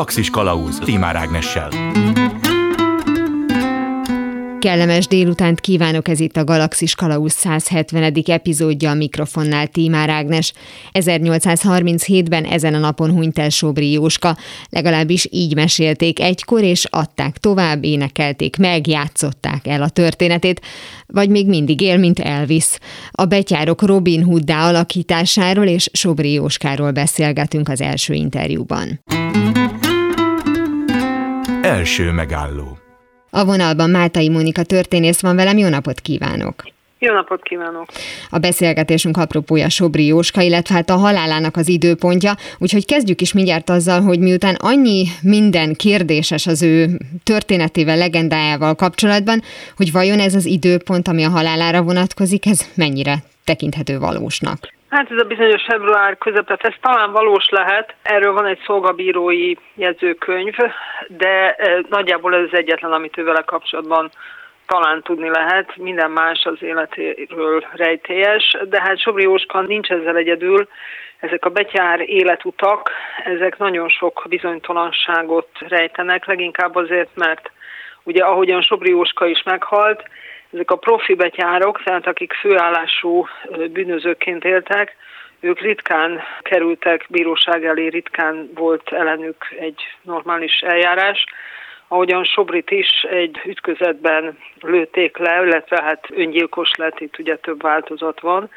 Galaxis Kalauz Timár Ágnessel. Kellemes délutánt kívánok, ez itt a Galaxis Kalausz 170. epizódja a mikrofonnál Tímár Ágnes. 1837-ben ezen a napon hunyt el Sobri Jóska, legalábbis így mesélték egykor, és adták tovább, énekelték meg, játszották el a történetét, vagy még mindig él, mint Elvis. A betyárok Robin Hooddá alakításáról és Sobri Jóskáról beszélgetünk az első interjúban. Első megálló a vonalban Mátai Mónika történész van velem, jó napot kívánok! Jó napot kívánok! A beszélgetésünk apropója Sobri Jóska, illetve hát a halálának az időpontja, úgyhogy kezdjük is mindjárt azzal, hogy miután annyi minden kérdéses az ő történetével, legendájával kapcsolatban, hogy vajon ez az időpont, ami a halálára vonatkozik, ez mennyire tekinthető valósnak? Hát ez a bizonyos február közepet, ez talán valós lehet. Erről van egy szolgabírói jegyzőkönyv, de e, nagyjából ez az egyetlen, amit ő vele kapcsolatban talán tudni lehet, minden más az életéről rejtélyes, de hát Sobri Jóska nincs ezzel egyedül, ezek a betyár életutak, ezek nagyon sok bizonytalanságot rejtenek, leginkább azért, mert ugye ahogyan Sobri Jóska is meghalt, ezek a profi betyárok, tehát akik főállású bűnözőként éltek, ők ritkán kerültek bíróság elé, ritkán volt ellenük egy normális eljárás. Ahogyan Sobrit is egy ütközetben lőtték le, illetve hát öngyilkos lett, itt ugye több változat van,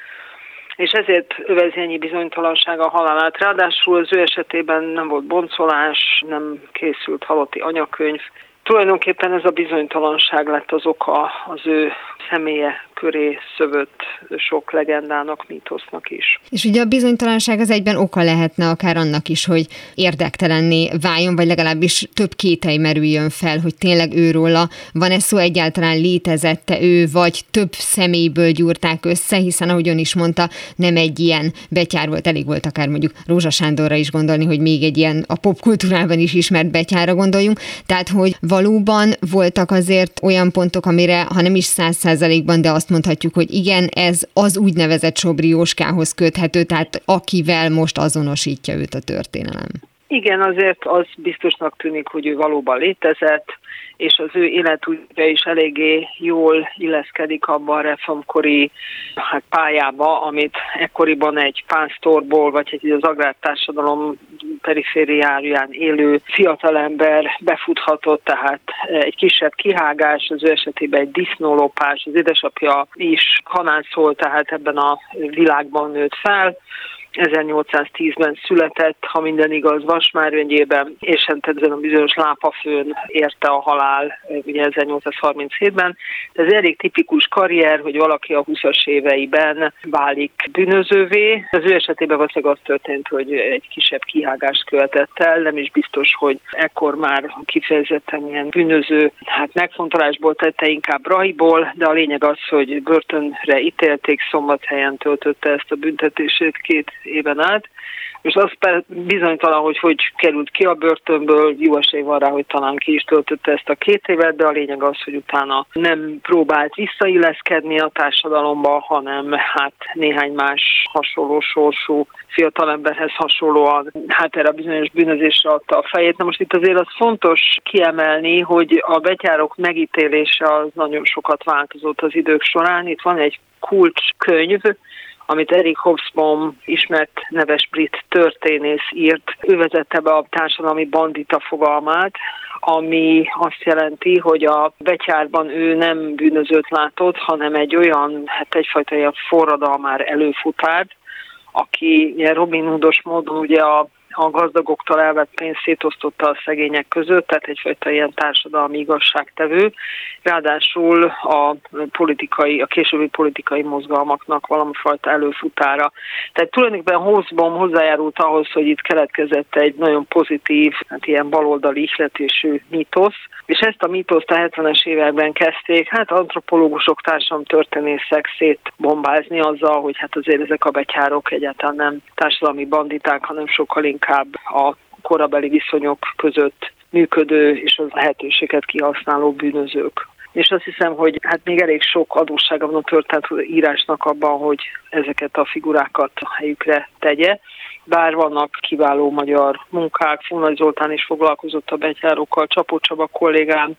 és ezért övezi ennyi bizonytalanság a halálát. Ráadásul az ő esetében nem volt boncolás, nem készült halotti anyakönyv, Tulajdonképpen ez a bizonytalanság lett az oka az ő személye köré szövött sok legendának, mítosznak is. És ugye a bizonytalanság az egyben oka lehetne akár annak is, hogy érdektelenné váljon, vagy legalábbis több kétely merüljön fel, hogy tényleg őróla van-e szó egyáltalán létezette ő, vagy több személyből gyúrták össze, hiszen ahogy ön is mondta, nem egy ilyen betyár volt, elég volt akár mondjuk Rózsa Sándorra is gondolni, hogy még egy ilyen a popkultúrában is ismert betyárra gondoljunk. Tehát, hogy valóban voltak azért olyan pontok, amire, ha nem is száz százalékban, de azt mondhatjuk, hogy igen, ez az úgynevezett Sobri Jóskához köthető, tehát akivel most azonosítja őt a történelem. Igen, azért az biztosnak tűnik, hogy ő valóban létezett, és az ő életútja is eléggé jól illeszkedik abban a reformkori hát, pályába, amit ekkoriban egy pásztorból, vagy egy az agrártársadalom perifériáján élő fiatalember befuthatott, tehát egy kisebb kihágás, az ő esetében egy disznólopás, az édesapja is szól, tehát ebben a világban nőtt fel, 1810-ben született, ha minden igaz, Vasmáröngyében, és hát ezen a bizonyos lápafőn érte a halál, ugye 1837-ben. Ez elég tipikus karrier, hogy valaki a 20-as éveiben válik bűnözővé. Az ő esetében valószínűleg az történt, hogy egy kisebb kihágást követett el, nem is biztos, hogy ekkor már kifejezetten ilyen bűnöző, hát megfontolásból tette inkább rahiból, de a lényeg az, hogy börtönre ítélték, szombathelyen töltötte ezt a büntetését két éven át, és az bizonytalan, hogy hogy került ki a börtönből, jó esély van rá, hogy talán ki is töltötte ezt a két évet, de a lényeg az, hogy utána nem próbált visszailleszkedni a társadalomba, hanem hát néhány más hasonló sorsú fiatalemberhez hasonlóan hát erre a bizonyos bűnözésre adta a fejét. Na most itt azért az fontos kiemelni, hogy a betyárok megítélése az nagyon sokat változott az idők során. Itt van egy kulcskönyv, amit Erik Hobsbawm ismert neves brit történész írt. Ő vezette be a társadalmi bandita fogalmát, ami azt jelenti, hogy a betyárban ő nem bűnözőt látott, hanem egy olyan, hát egyfajta ilyen forradalmár előfutárt, aki Robin Hoodos módon ugye a a gazdagoktól elvett pénzt szétosztotta a szegények között, tehát egyfajta ilyen társadalmi igazságtevő. Ráadásul a politikai, a későbbi politikai mozgalmaknak valamifajta előfutára. Tehát tulajdonképpen Hobsbawm hozzájárult ahhoz, hogy itt keletkezett egy nagyon pozitív, hát ilyen baloldali ihletésű mítosz, és ezt a mítoszt a 70-es években kezdték, hát antropológusok, történészek szétbombázni azzal, hogy hát azért ezek a betyárok egyáltalán nem társadalmi banditák, hanem sokkal inkább a korabeli viszonyok között működő és az lehetőséget kihasználó bűnözők. És azt hiszem, hogy hát még elég sok adóssága van a történet írásnak abban, hogy ezeket a figurákat a helyükre tegye. bár vannak kiváló magyar munkák, Funai Zoltán is foglalkozott a betyárokkal, Csapó Csaba kollégám,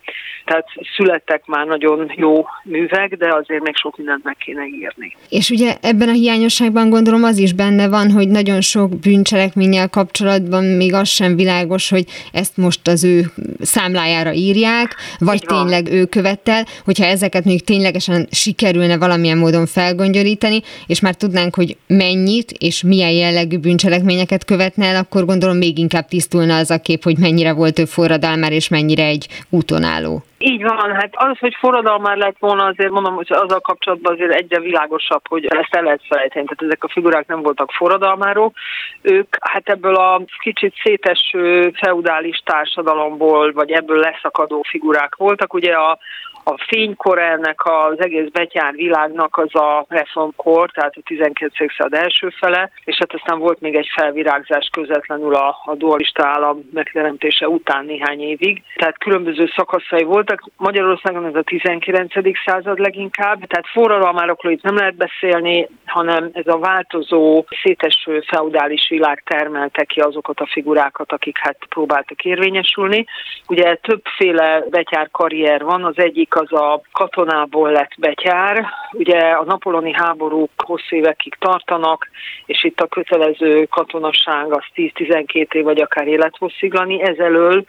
tehát születtek már nagyon jó művek, de azért még sok mindent meg kéne írni. És ugye ebben a hiányosságban gondolom az is benne van, hogy nagyon sok bűncselekménnyel kapcsolatban még az sem világos, hogy ezt most az ő számlájára írják, vagy tényleg ő követel, hogyha ezeket még ténylegesen sikerülne valamilyen módon felgöngyöríteni, és már tudnánk, hogy mennyit és milyen jellegű bűncselekményeket követne el, akkor gondolom még inkább tisztulna az a kép, hogy mennyire volt ő forradalmár, és mennyire egy útonálló. Így van, hát az, hogy forradalmár lett volna, azért mondom, hogy azzal kapcsolatban azért egyre világosabb, hogy ezt el lehet felejteni. Tehát ezek a figurák nem voltak forradalmárok. Ők hát ebből a kicsit széteső feudális társadalomból, vagy ebből leszakadó figurák voltak. Ugye a, a fénykor ennek az egész betyár világnak az a reformkor, tehát a 12. század első fele, és hát aztán volt még egy felvirágzás közvetlenül a, a dualista állam megteremtése után néhány évig. Tehát különböző szakaszai voltak. Magyarországon ez a 19. század leginkább, tehát forradalmárokról itt nem lehet beszélni, hanem ez a változó, széteső feudális világ termelte ki azokat a figurákat, akik hát próbáltak érvényesülni. Ugye többféle betyár karrier van, az egyik az a katonából lett betyár. Ugye a napoloni háborúk hosszú évekig tartanak, és itt a kötelező katonasság az 10-12 év vagy akár élethosszíglani. Ezelől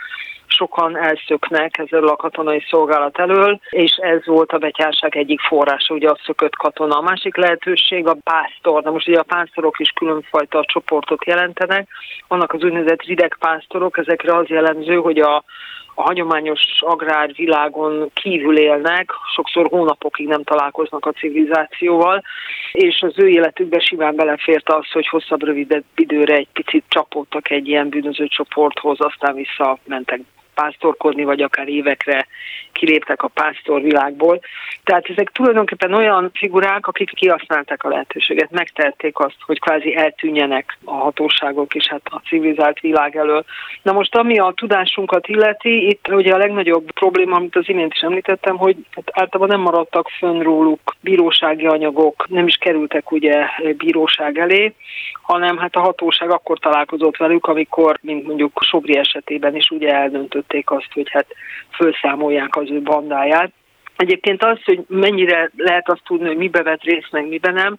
sokan elszöknek ezzel a katonai szolgálat elől, és ez volt a betyárság egyik forrása, ugye a szökött katona. A másik lehetőség a pásztor. Na most ugye a pásztorok is különfajta csoportot jelentenek. Vannak az úgynevezett rideg pásztorok, ezekre az jellemző, hogy a a hagyományos agrárvilágon kívül élnek, sokszor hónapokig nem találkoznak a civilizációval, és az ő életükbe simán belefért az, hogy hosszabb, rövidebb időre egy picit csapódtak egy ilyen bűnöző csoporthoz, aztán visszamentek pásztorkodni, vagy akár évekre kiléptek a pásztor világból. Tehát ezek tulajdonképpen olyan figurák, akik kihasználták a lehetőséget, megtették azt, hogy kvázi eltűnjenek a hatóságok és hát a civilizált világ elől. Na most ami a tudásunkat illeti, itt ugye a legnagyobb probléma, amit az imént is említettem, hogy hát általában nem maradtak fönn róluk bírósági anyagok, nem is kerültek ugye bíróság elé, hanem hát a hatóság akkor találkozott velük, amikor, mint mondjuk Sobri esetében is ugye eldöntötték azt, hogy hát felszámolják az ő bandáját. Egyébként az, hogy mennyire lehet azt tudni, hogy mibe vett részt, meg mibe nem,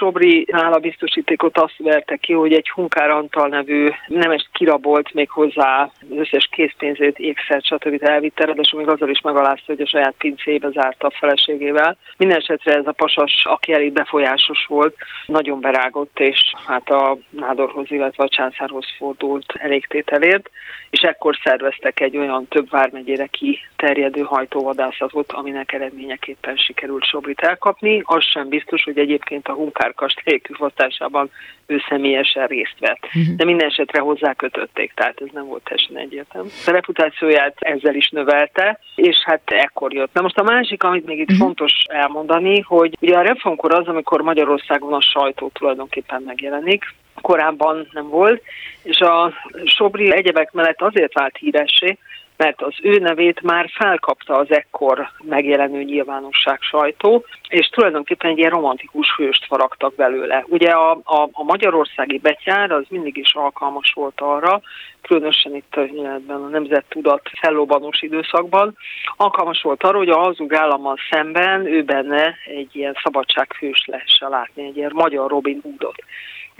Sobri nála biztosítékot azt verte ki, hogy egy Hunkár Antal nevű nemes kirabolt még hozzá az összes készpénzét, ékszert, stb. elvitte, ráadásul még azzal is megalázta, hogy a saját pincébe zárta a feleségével. Mindenesetre ez a pasas, aki elég befolyásos volt, nagyon berágott, és hát a nádorhoz, illetve a császárhoz fordult elégtételért, és ekkor szerveztek egy olyan több vármegyére kiterjedő hajtóvadászatot, aminek eredményeképpen sikerült Sobrit elkapni. Az sem biztos, hogy egyébként a Hunkár kastély küfosztásában ő személyesen részt vett. Uh-huh. De minden esetre hozzá kötötték, tehát ez nem volt teljesen egyértelmű. A reputációját ezzel is növelte, és hát ekkor jött. Na most a másik, amit még itt uh-huh. fontos elmondani, hogy ugye a reformkor az, amikor Magyarországon a sajtó tulajdonképpen megjelenik, korábban nem volt, és a Sobri egyebek mellett azért vált híressé, mert az ő nevét már felkapta az ekkor megjelenő nyilvánosság sajtó, és tulajdonképpen egy ilyen romantikus hőst faragtak belőle. Ugye a, a, a magyarországi betyár az mindig is alkalmas volt arra, különösen itt ebben a nemzettudat fellóbanós időszakban, alkalmas volt arra, hogy a hazug állammal szemben ő benne egy ilyen szabadsághős lehessen látni, egy ilyen magyar Robin Hoodot.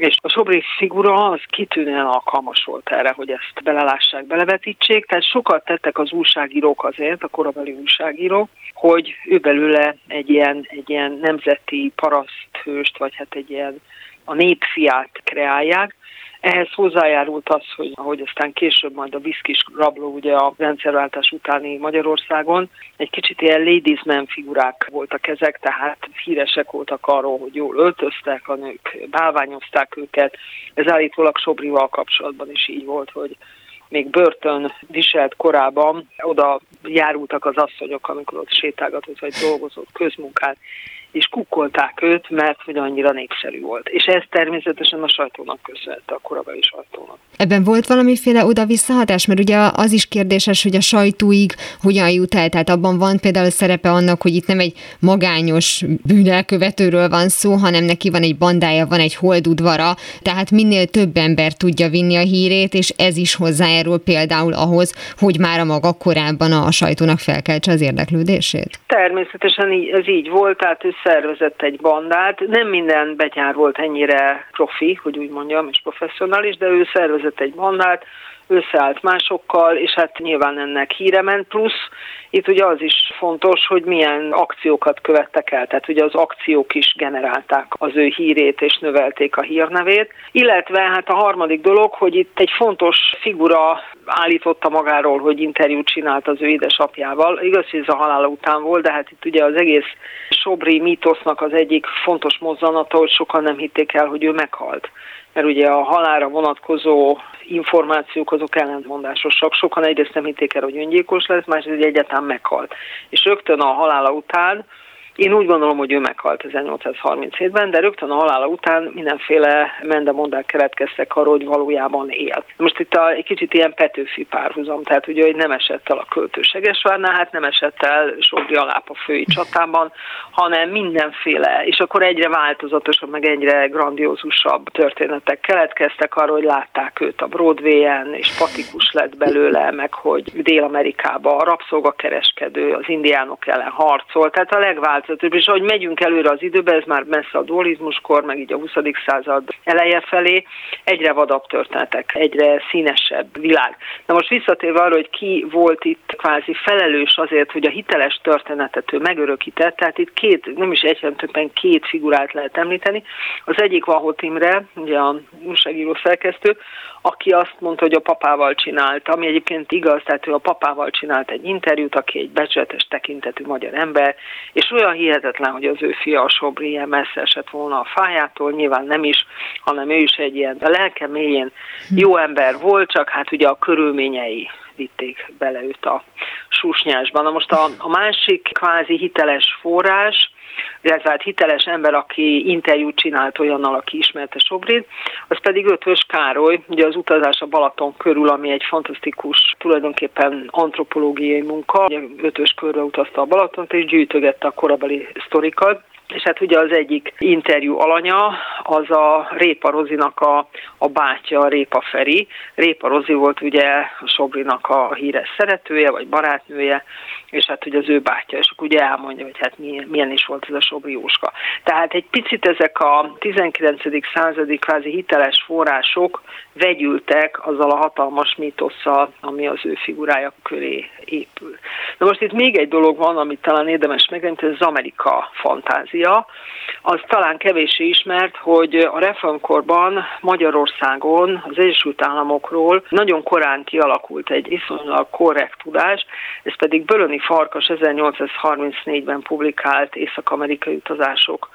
És a Sobri figura az kitűnően alkalmas volt erre, hogy ezt belelássák, belevetítsék, tehát sokat tettek az újságírók azért, a korabeli újságírók, hogy ő belőle egy ilyen, egy ilyen nemzeti paraszthőst, vagy hát egy ilyen a népfiát kreálják, ehhez hozzájárult az, hogy ahogy aztán később majd a viszkis rabló ugye a rendszerváltás utáni Magyarországon, egy kicsit ilyen ladies man figurák voltak ezek, tehát híresek voltak arról, hogy jól öltöztek a nők, bálványozták őket. Ez állítólag Sobrival kapcsolatban is így volt, hogy még börtön viselt korában oda járultak az asszonyok, amikor ott sétálgatott vagy dolgozott közmunkát, és kukkolták őt, mert hogy annyira népszerű volt. És ez természetesen a sajtónak köszönhető, a korabeli sajtónak. Ebben volt valamiféle oda-visszahatás, mert ugye az is kérdéses, hogy a sajtóig hogyan jut el, tehát abban van például szerepe annak, hogy itt nem egy magányos bűnelkövetőről van szó, hanem neki van egy bandája, van egy holdudvara, tehát minél több ember tudja vinni a hírét, és ez is hozzájárul például ahhoz, hogy már a maga korábban a sajtónak felkeltse az érdeklődését? Természetesen ez így volt, tehát ő szervezett egy bandát. Nem minden betyár volt ennyire profi, hogy úgy mondjam, és professzionális, de ő szervezett egy bandát, összeállt másokkal, és hát nyilván ennek híre ment, plusz itt ugye az is fontos, hogy milyen akciókat követtek el, tehát ugye az akciók is generálták az ő hírét és növelték a hírnevét, illetve hát a harmadik dolog, hogy itt egy fontos figura állította magáról, hogy interjút csinált az ő édesapjával. Igaz, hogy ez a halála után volt, de hát itt ugye az egész Sobri mítosznak az egyik fontos mozzanata, hogy sokan nem hitték el, hogy ő meghalt mert ugye a halára vonatkozó információk azok ellentmondásosak. Sokan egyrészt nem hitték el, hogy öngyilkos lesz, másrészt egyáltalán meghalt. És rögtön a halála után én úgy gondolom, hogy ő meghalt 1837-ben, de rögtön a halála után mindenféle mendemondák keletkeztek arról, hogy valójában élt. Most itt a, egy kicsit ilyen Petőfi párhuzam, tehát ugye, hogy nem esett el a költő Segesvárnál, hát nem esett el Sóbri Aláp a fői csatában, hanem mindenféle, és akkor egyre változatosabb, meg egyre grandiózusabb történetek keletkeztek arról, hogy látták őt a Broadway-en, és patikus lett belőle, meg hogy Dél-Amerikában a rabszolgakereskedő az indiánok ellen harcol, tehát a legváltozatosabb stb. És ahogy megyünk előre az időbe, ez már messze a dualizmuskor, meg így a 20. század eleje felé, egyre vadabb történetek, egyre színesebb világ. Na most visszatérve arra, hogy ki volt itt kvázi felelős azért, hogy a hiteles történetet ő megörökített, tehát itt két, nem is egyben többen két figurát lehet említeni. Az egyik Vahot Imre, ugye a újságíró szerkesztő, aki azt mondta, hogy a papával csinált, ami egyébként igaz, tehát ő a papával csinált egy interjút, aki egy becsületes tekintetű magyar ember, és olyan hihetetlen, hogy az ő fia a Sobri ilyen messze esett volna a fájától, nyilván nem is, hanem ő is egy ilyen, de lelke mélyén jó ember volt, csak hát ugye a körülményei vitték bele őt a susnyásban. Na most a, a másik kvázi hiteles forrás, illetve hát hiteles ember, aki interjút csinált olyannal, aki ismerte Sobrit, az pedig Ötvös Károly, ugye az utazás a Balaton körül, ami egy fantasztikus, tulajdonképpen antropológiai munka. Ugye Ötvös körbe utazta a Balatont, és gyűjtögette a korabeli sztorikat, és hát ugye az egyik interjú alanya az a Répa Rozinak a, a bátyja, a Répa Feri. Répa Rozi volt ugye a Sobrinak a híres szeretője, vagy barátnője, és hát ugye az ő bátyja, és akkor ugye elmondja, hogy hát milyen, milyen is volt ez a Jóska. Tehát egy picit ezek a 19. századi kvázi hiteles források vegyültek azzal a hatalmas mítosszal, ami az ő figurája köré épül. Na most itt még egy dolog van, amit talán érdemes megemlíteni, ez az Amerika fantázia. Az talán kevéssé ismert, hogy a reformkorban Magyarországon, az Egyesült Államokról nagyon korán kialakult egy iszonylag korrekt tudás, ez pedig Bölöni Farkas 1834-ben publikált észak-amerikai utazások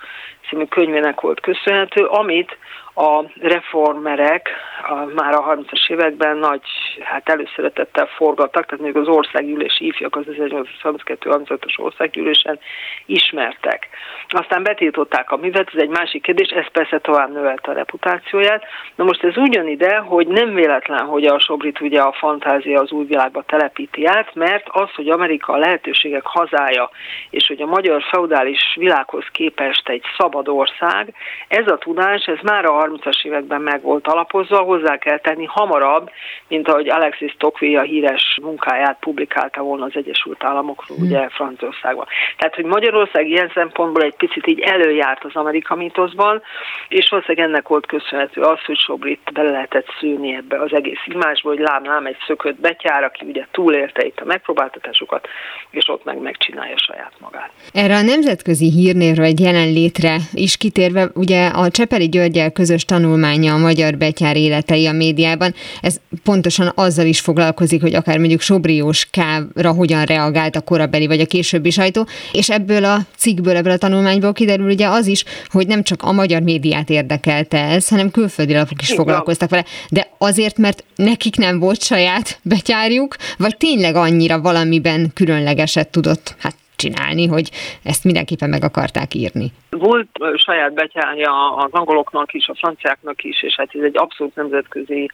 című könyvének volt köszönhető, amit a reformerek a, már a 30-as években nagy hát előszeretettel forgattak, tehát még az országgyűlési ifjak az 1832-35-ös országgyűlésen ismertek. Aztán betiltották a művet, ez egy másik kérdés, ez persze tovább növelte a reputációját. Na most ez ugyanide, hogy nem véletlen, hogy a Sobrit ugye a fantázia az új világba telepíti át, mert az, hogy Amerika a lehetőségek hazája, és hogy a magyar feudális világhoz képest egy szabad ország, ez a tudás, ez már a 30-as években meg volt alapozva, hozzá kell tenni hamarabb, mint ahogy Alexis Tocqueville a híres munkáját publikálta volna az Egyesült Államokról, hmm. ugye Franciaországban. Tehát, hogy Magyarország ilyen szempontból egy picit így előjárt az Amerika mítoszban, és valószínűleg ennek volt köszönhető az, hogy Sobrit bele lehetett szűni ebbe az egész imásba, hogy lám, lám egy szökött betyár, aki ugye túlélte itt a megpróbáltatásokat, és ott meg megcsinálja saját magát. Erre a nemzetközi hírnévre egy jelenlétre is kitérve, ugye a Csepeli Györgyel közös tanulmánya a magyar betyár életei a médiában. Ez pontosan azzal is foglalkozik, hogy akár mondjuk Sobriós Kávra hogyan reagált a korabeli vagy a későbbi sajtó, és ebből a cikkből, ebből a tanulmányból kiderül ugye az is, hogy nem csak a magyar médiát érdekelte ez, hanem külföldi lapok is foglalkoztak vele. De azért, mert nekik nem volt saját betyárjuk, vagy tényleg annyira valamiben különlegeset tudott hát csinálni, hogy ezt mindenképpen meg akarták írni. Volt saját betyárja az angoloknak is, a franciáknak is, és hát ez egy abszolút nemzetközi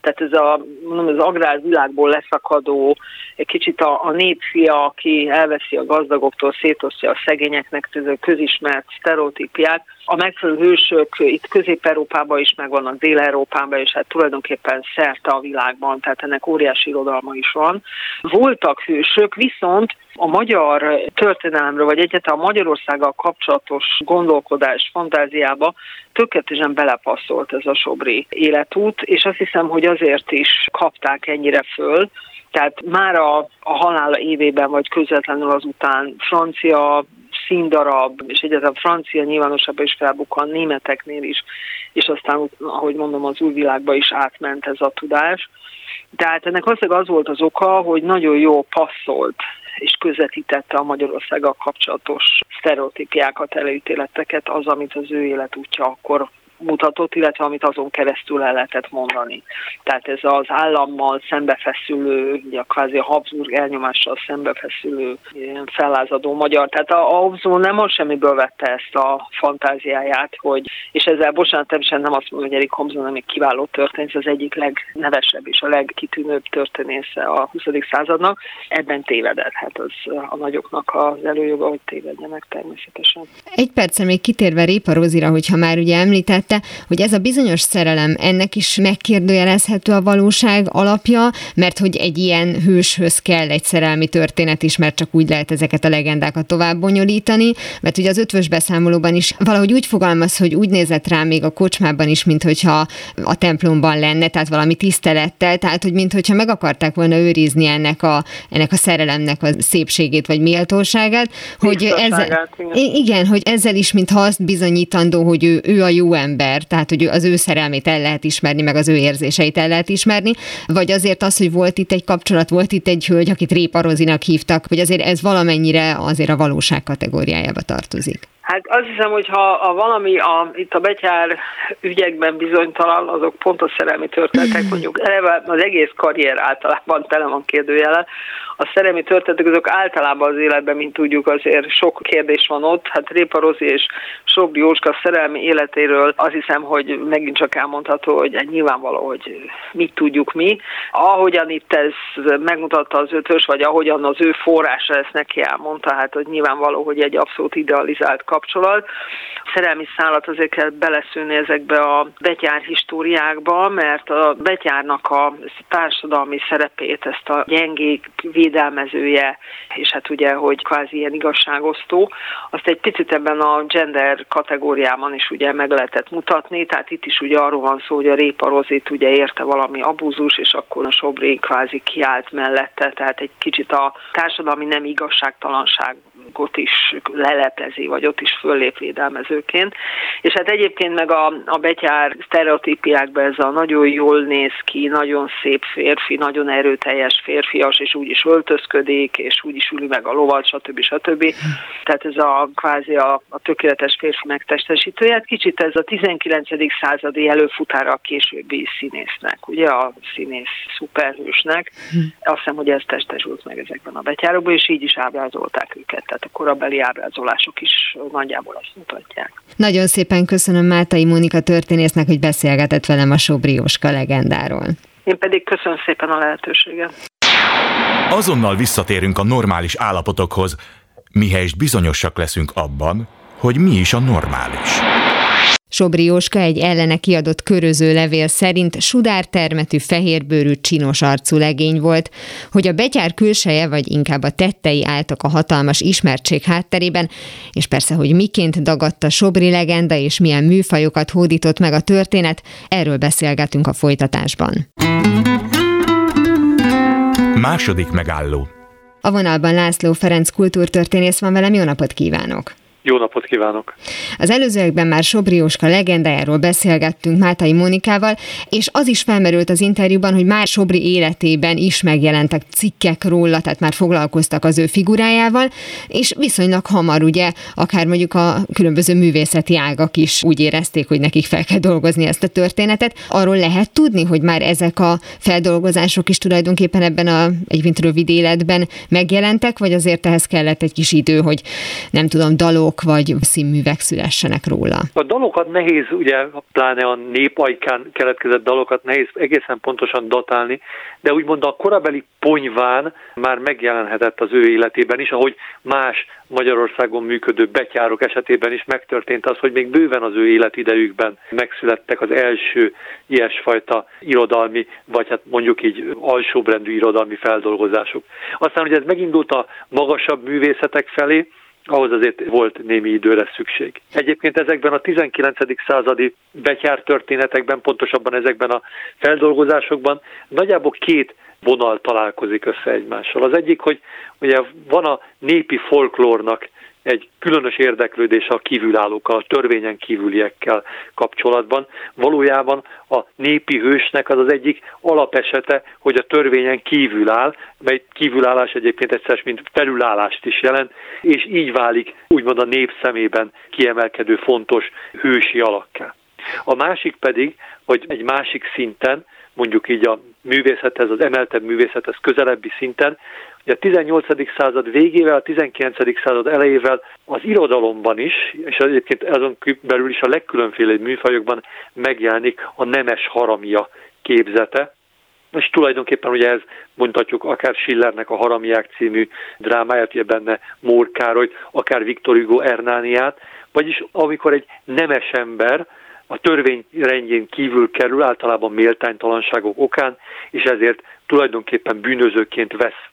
tehát ez a, mondom, az agrárvilágból leszakadó, egy kicsit a, a népfia, aki elveszi a gazdagoktól, szétosztja a szegényeknek, közismert sztereotípiák. A megfelelő hősök itt Közép-Európában is megvannak, Dél-Európában, és hát tulajdonképpen szerte a világban, tehát ennek óriási irodalma is van. Voltak hősök, viszont a magyar történelemről, vagy egyáltalán a Magyarországgal kapcsolatos gondolkodás fantáziába tökéletesen belepasszolt ez a Sobri életút, és azt hiszem, hogy azért is kapták ennyire föl, tehát már a, a halála évében, vagy közvetlenül azután francia színdarab, és egyáltalán francia nyilvánosabban is felbukkan, németeknél is, és aztán, ahogy mondom, az új világba is átment ez a tudás. Tehát ennek valószínűleg az volt az oka, hogy nagyon jó passzolt és közvetítette a Magyarországgal kapcsolatos sztereotípiákat, előítéleteket, az, amit az ő életútja akkor mutatott, illetve amit azon keresztül el lehetett mondani. Tehát ez az állammal szembefeszülő, ugye a kvázi a Habsburg elnyomással szembefeszülő ilyen fellázadó magyar. Tehát a Habsburg nem most semmiből vette ezt a fantáziáját, hogy, és ezzel bocsánat, természetesen nem azt mondom, hogy Erik nem egy kiváló történész, az egyik legnevesebb és a legkitűnőbb történésze a 20. századnak, ebben tévedett. Hát az a nagyoknak az előjoga, hogy tévedjenek természetesen. Egy percre még kitérve Répa Rózira, hogyha már ugye említett, említette, hogy ez a bizonyos szerelem, ennek is megkérdőjelezhető a valóság alapja, mert hogy egy ilyen hőshöz kell egy szerelmi történet is, mert csak úgy lehet ezeket a legendákat tovább bonyolítani, mert ugye az ötvös beszámolóban is valahogy úgy fogalmaz, hogy úgy nézett rá még a kocsmában is, mint hogyha a templomban lenne, tehát valami tisztelettel, tehát hogy mintha meg akarták volna őrizni ennek a, ennek a szerelemnek a szépségét vagy méltóságát, hogy ezzel, igen. igen, hogy ezzel is, mintha azt bizonyítandó, hogy ő, ő a jó ember, ember, tehát hogy az ő szerelmét el lehet ismerni, meg az ő érzéseit el lehet ismerni, vagy azért az, hogy volt itt egy kapcsolat, volt itt egy hölgy, akit Répa Rozinak hívtak, hogy azért ez valamennyire azért a valóság kategóriájába tartozik. Hát azt hiszem, hogy ha a valami a, itt a betyár ügyekben bizonytalan, azok pont a szerelmi történetek, mondjuk eleve az egész karrier általában tele van kérdőjele. A szerelmi történetek azok általában az életben, mint tudjuk, azért sok kérdés van ott. Hát Répa Rozi és Sobri Jóska szerelmi életéről azt hiszem, hogy megint csak elmondható, hogy egy nyilvánvaló, hogy mit tudjuk mi. Ahogyan itt ez megmutatta az ötös, vagy ahogyan az ő forrása ezt neki elmondta, hát hogy nyilvánvaló, hogy egy abszolút idealizált kap kapcsolat. A szerelmi szállat azért kell beleszűnni ezekbe a betyár históriákba, mert a betyárnak a társadalmi szerepét, ezt a gyengék védelmezője, és hát ugye, hogy kvázi ilyen igazságosztó, azt egy picit ebben a gender kategóriában is ugye meg lehetett mutatni, tehát itt is ugye arról van szó, hogy a Répa Rozit ugye érte valami abúzus, és akkor a Sobri kvázi kiállt mellette, tehát egy kicsit a társadalmi nem igazságtalanságot is leleplezi, vagy ott is föllép védelmezőként. És hát egyébként meg a, a betyár sztereotípiákban ez a nagyon jól néz ki, nagyon szép férfi, nagyon erőteljes férfias, és úgy is öltözködik, és úgy is üli meg a lovat, stb. stb. Tehát ez a kvázi a, a tökéletes férfi megtestesítője. Hát kicsit ez a 19. századi előfutára a későbbi színésznek, ugye a színész szuperhősnek. Azt hiszem, hogy ez testesült meg ezekben a betyárokban, és így is ábrázolták őket. Tehát a korabeli ábrázolások is nagyjából azt mutatják. Nagyon szépen köszönöm Mátai Mónika történésznek, hogy beszélgetett velem a Sobrióska legendáról. Én pedig köszönöm szépen a lehetőséget. Azonnal visszatérünk a normális állapotokhoz, mihelyest bizonyosak leszünk abban, hogy mi is a normális. Sobri Jóska egy ellene kiadott köröző levél szerint sudártermetű, fehérbőrű, csinos arcú legény volt. Hogy a betyár külseje, vagy inkább a tettei álltak a hatalmas ismertség hátterében, és persze, hogy miként dagadta Sobri legenda, és milyen műfajokat hódított meg a történet, erről beszélgetünk a folytatásban. Második megálló. A vonalban László Ferenc kultúrtörténész van velem, jó napot kívánok! Jó napot kívánok! Az előzőekben már Sobrióska legendájáról beszélgettünk Mátai Monikával, és az is felmerült az interjúban, hogy már Sobri életében is megjelentek cikkek róla, tehát már foglalkoztak az ő figurájával, és viszonylag hamar ugye, akár mondjuk a különböző művészeti ágak is úgy érezték, hogy nekik fel kell dolgozni ezt a történetet. Arról lehet tudni, hogy már ezek a feldolgozások is tulajdonképpen ebben a egyébként rövid életben megjelentek, vagy azért ehhez kellett egy kis idő, hogy nem tudom, dalok dalok vagy színművek szülessenek róla? A dalokat nehéz, ugye pláne a népajkán keletkezett dalokat nehéz egészen pontosan datálni, de úgymond a korabeli ponyván már megjelenhetett az ő életében is, ahogy más Magyarországon működő betyárok esetében is megtörtént az, hogy még bőven az ő életidejükben megszülettek az első ilyesfajta irodalmi, vagy hát mondjuk így alsóbrendű irodalmi feldolgozások. Aztán, hogy ez megindult a magasabb művészetek felé, ahhoz azért volt némi időre szükség. Egyébként ezekben a 19. századi betyár történetekben, pontosabban ezekben a feldolgozásokban nagyjából két vonal találkozik össze egymással. Az egyik, hogy ugye van a népi folklórnak egy különös érdeklődés a kívülállókkal, a törvényen kívüliekkel kapcsolatban. Valójában a népi hősnek az az egyik alapesete, hogy a törvényen kívül áll, mely kívülállás egyébként egyszer, mint felülállást is jelent, és így válik úgymond a nép szemében kiemelkedő fontos hősi alakká. A másik pedig, hogy egy másik szinten, mondjuk így a művészethez, az emeltebb művészethez közelebbi szinten, a 18. század végével, a 19. század elejével az irodalomban is, és egyébként azon belül is a legkülönféle műfajokban megjelenik a nemes haramia képzete, és tulajdonképpen ugye ez mondhatjuk akár Schillernek a Haramiák című drámáját, ugye benne Mór Károly, akár Viktor Hugo Ernániát, vagyis amikor egy nemes ember a törvény rendjén kívül kerül, általában méltánytalanságok okán, és ezért tulajdonképpen bűnözőként vesz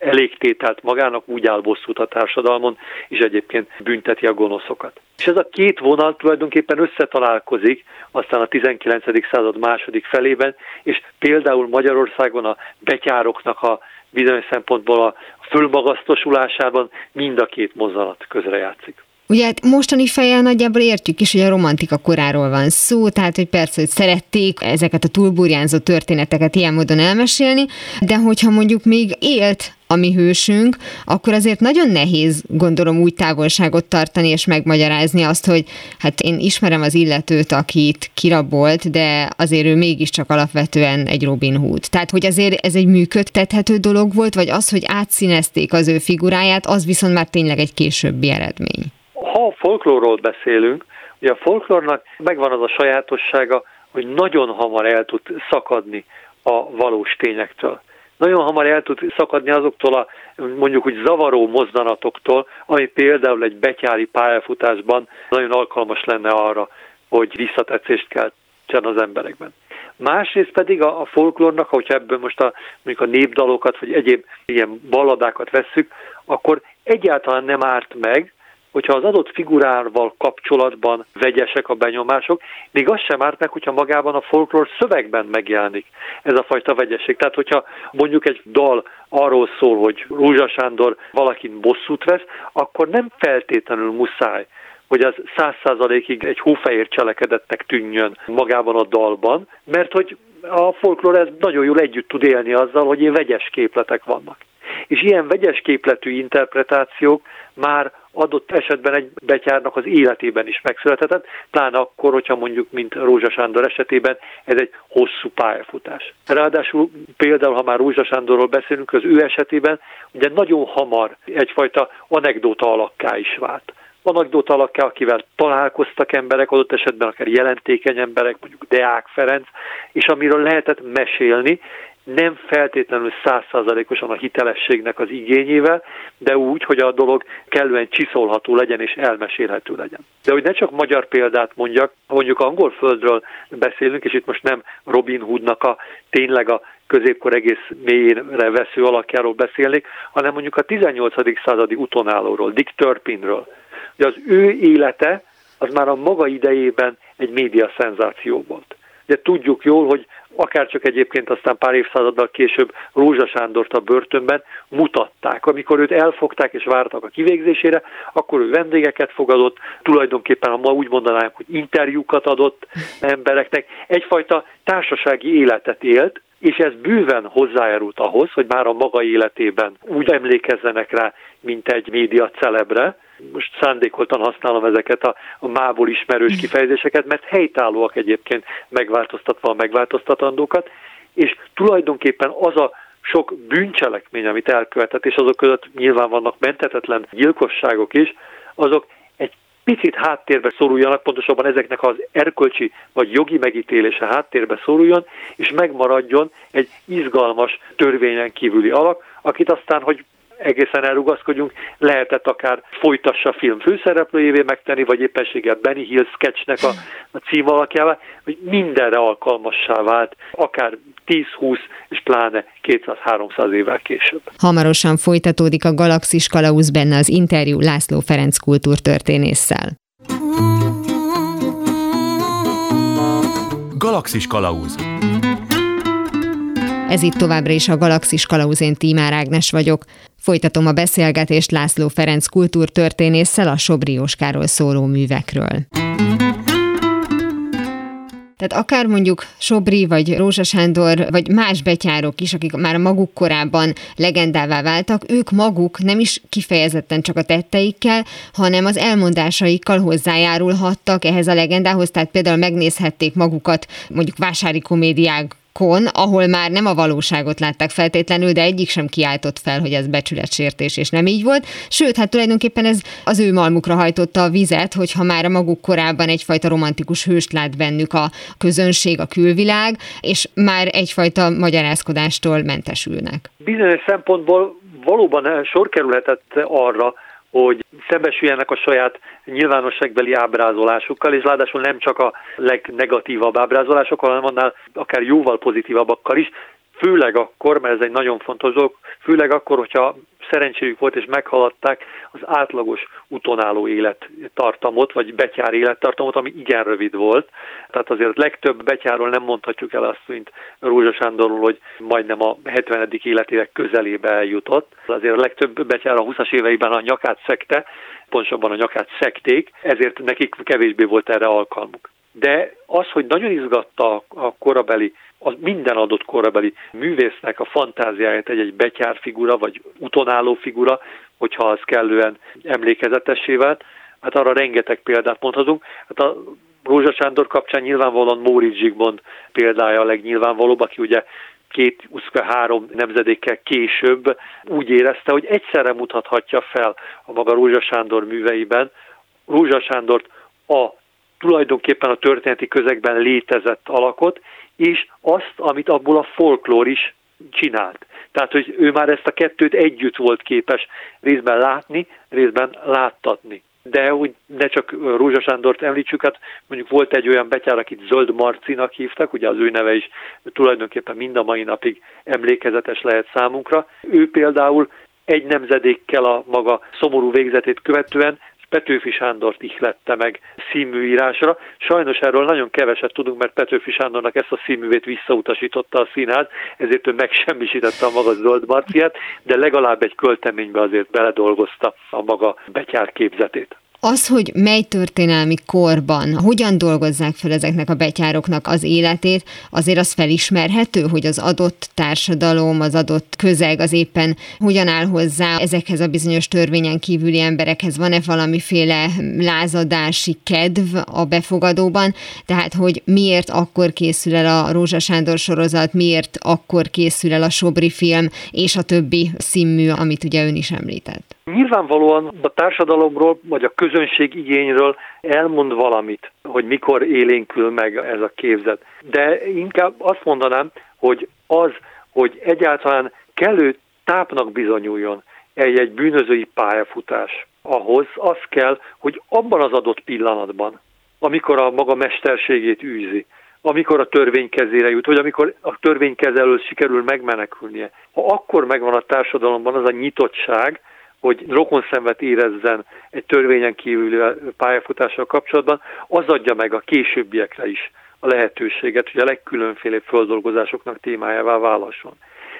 elégtételt magának, úgy áll bosszút a társadalmon, és egyébként bünteti a gonoszokat. És ez a két vonal tulajdonképpen összetalálkozik aztán a 19. század második felében, és például Magyarországon a betyároknak a bizonyos szempontból a fölmagasztosulásában mind a két mozzanat közrejátszik. Ugye hát mostani fejjel nagyjából értjük is, hogy a romantika koráról van szó, tehát hogy persze, hogy szerették ezeket a túlburjánzó történeteket ilyen módon elmesélni, de hogyha mondjuk még élt a mi hősünk, akkor azért nagyon nehéz, gondolom, úgy távolságot tartani és megmagyarázni azt, hogy hát én ismerem az illetőt, akit kirabolt, de azért ő mégiscsak alapvetően egy Robin Hood. Tehát, hogy azért ez egy működtethető dolog volt, vagy az, hogy átszínezték az ő figuráját, az viszont már tényleg egy későbbi eredmény. Ha a folklórról beszélünk, ugye a folklórnak megvan az a sajátossága, hogy nagyon hamar el tud szakadni a valós tényektől. Nagyon hamar el tud szakadni azoktól a mondjuk úgy zavaró mozzanatoktól, ami például egy betyári pályafutásban nagyon alkalmas lenne arra, hogy visszatetszést keltsen az emberekben. Másrészt pedig a, a folklórnak, hogyha ebből most a, mondjuk a népdalokat, vagy egyéb ilyen balladákat vesszük, akkor egyáltalán nem árt meg, hogyha az adott figurával kapcsolatban vegyesek a benyomások, még az sem árt meg, hogyha magában a folklór szövegben megjelenik ez a fajta vegyesség. Tehát, hogyha mondjuk egy dal arról szól, hogy Rúzsa Sándor valakin bosszút vesz, akkor nem feltétlenül muszáj hogy az száz százalékig egy hófehér cselekedetnek tűnjön magában a dalban, mert hogy a folklór ez nagyon jól együtt tud élni azzal, hogy ilyen vegyes képletek vannak. És ilyen vegyes képletű interpretációk már adott esetben egy betyárnak az életében is megszülethetett, pláne akkor, hogyha mondjuk, mint Rózsa Sándor esetében, ez egy hosszú pályafutás. Ráadásul például, ha már Rózsa Sándorról beszélünk, az ő esetében ugye nagyon hamar egyfajta anekdóta alakká is vált anekdóta alakká, akivel találkoztak emberek, adott esetben akár jelentékeny emberek, mondjuk Deák Ferenc, és amiről lehetett mesélni, nem feltétlenül százszázalékosan a hitelességnek az igényével, de úgy, hogy a dolog kellően csiszolható legyen és elmesélhető legyen. De hogy ne csak magyar példát mondjak, mondjuk angol földről beszélünk, és itt most nem Robin Hoodnak a tényleg a középkor egész mélyére vesző alakjáról beszélnék, hanem mondjuk a 18. századi utonállóról, Dick Turpinről. Ugye az ő élete az már a maga idejében egy média szenzáció volt. De tudjuk jól, hogy akár csak egyébként aztán pár évszázaddal később Rózsa Sándort a börtönben mutatták. Amikor őt elfogták és vártak a kivégzésére, akkor ő vendégeket fogadott, tulajdonképpen, ha ma úgy mondanánk, hogy interjúkat adott embereknek, egyfajta társasági életet élt, és ez bőven hozzájárult ahhoz, hogy már a maga életében úgy emlékezzenek rá, mint egy média celebre, most szándékoltan használom ezeket a, a mából ismerős kifejezéseket, mert helytállóak egyébként megváltoztatva a megváltoztatandókat, és tulajdonképpen az a sok bűncselekmény, amit elkövetett, és azok között nyilván vannak mentetetlen gyilkosságok is, azok picit háttérbe szoruljanak, pontosabban ezeknek az erkölcsi vagy jogi megítélése háttérbe szoruljon, és megmaradjon egy izgalmas törvényen kívüli alak, akit aztán, hogy egészen elrugaszkodjunk, lehetett akár folytassa a film főszereplőjévé megtenni, vagy éppenséggel Benny Hill sketchnek a, a cím alakjává, hogy mindenre alkalmassá vált, akár 10-20 és pláne 200-300 évvel később. Hamarosan folytatódik a Galaxis Kalauz benne az interjú László Ferenc kultúrtörténésszel. Galaxis Kalauz ez itt továbbra is a Galaxis Kalauzén Tímár Ágnes vagyok. Folytatom a beszélgetést László Ferenc kultúrtörténésszel a Sobri Oskáról szóló művekről. Tehát akár mondjuk Sobri, vagy Rózsa Sándor, vagy más betyárok is, akik már maguk korában legendává váltak, ők maguk nem is kifejezetten csak a tetteikkel, hanem az elmondásaikkal hozzájárulhattak ehhez a legendához, tehát például megnézhették magukat mondjuk vásári komédiák kon, ahol már nem a valóságot látták feltétlenül, de egyik sem kiáltott fel, hogy ez becsületsértés, és nem így volt. Sőt, hát tulajdonképpen ez az ő malmukra hajtotta a vizet, hogyha már a maguk korában egyfajta romantikus hőst lát bennük a közönség, a külvilág, és már egyfajta magyarázkodástól mentesülnek. Bizonyos szempontból valóban sor kerülhetett arra, hogy szembesüljenek a saját nyilvánosságbeli ábrázolásukkal, és ráadásul nem csak a legnegatívabb ábrázolásokkal, hanem annál akár jóval pozitívabbakkal is, főleg akkor, mert ez egy nagyon fontos dolog, főleg akkor, hogyha szerencséjük volt és meghaladták az átlagos utonálló élettartamot, vagy betyár élettartamot, ami igen rövid volt. Tehát azért legtöbb betyáról nem mondhatjuk el azt, mint Rózsa Sándorról, hogy majdnem a 70. életének közelébe eljutott. Azért a legtöbb betyár a 20-as éveiben a nyakát szekte, pontosabban a nyakát szekték, ezért nekik kevésbé volt erre alkalmuk. De az, hogy nagyon izgatta a korabeli az minden adott korabeli művésznek a fantáziáját egy-egy betyár figura, vagy utonálló figura, hogyha az kellően emlékezetessé hát arra rengeteg példát mondhatunk. Hát a Rózsa Sándor kapcsán nyilvánvalóan Móricz Zsigmond példája a legnyilvánvalóbb, aki ugye két, három nemzedékkel később úgy érezte, hogy egyszerre mutathatja fel a maga Rózsa Sándor műveiben Rózsa Sándort a tulajdonképpen a történeti közegben létezett alakot, és azt, amit abból a folklór is csinált. Tehát, hogy ő már ezt a kettőt együtt volt képes részben látni, részben láttatni. De úgy ne csak Rózsa Sándort említsük, hát mondjuk volt egy olyan betyár, akit Zöld Marcinak hívtak, ugye az ő neve is tulajdonképpen mind a mai napig emlékezetes lehet számunkra. Ő például egy nemzedékkel a maga szomorú végzetét követően Petőfi Sándort ihlette meg színműírásra. Sajnos erről nagyon keveset tudunk, mert Petőfi Sándornak ezt a színművét visszautasította a színház, ezért ő megsemmisítette a maga zöld marciát, de legalább egy költeménybe azért beledolgozta a maga betyár képzetét. Az, hogy mely történelmi korban, hogyan dolgozzák fel ezeknek a betyároknak az életét, azért az felismerhető, hogy az adott társadalom, az adott közeg az éppen hogyan áll hozzá ezekhez a bizonyos törvényen kívüli emberekhez. Van-e valamiféle lázadási kedv a befogadóban? Tehát, hogy miért akkor készül el a Rózsa Sándor sorozat, miért akkor készül el a Sobri film, és a többi színmű, amit ugye ön is említett? Nyilvánvalóan a társadalomról, vagy a közönség igényről elmond valamit, hogy mikor élénkül meg ez a képzet. De inkább azt mondanám, hogy az, hogy egyáltalán kellő tápnak bizonyuljon egy-egy bűnözői pályafutás, ahhoz az kell, hogy abban az adott pillanatban, amikor a maga mesterségét űzi, amikor a törvény kezére jut, vagy amikor a törvénykezelő sikerül megmenekülnie. Ha akkor megvan a társadalomban az a nyitottság, hogy rokonszenvet érezzen egy törvényen kívüli pályafutással kapcsolatban, az adja meg a későbbiekre is a lehetőséget, hogy a legkülönféle földolgozásoknak témájává válasson.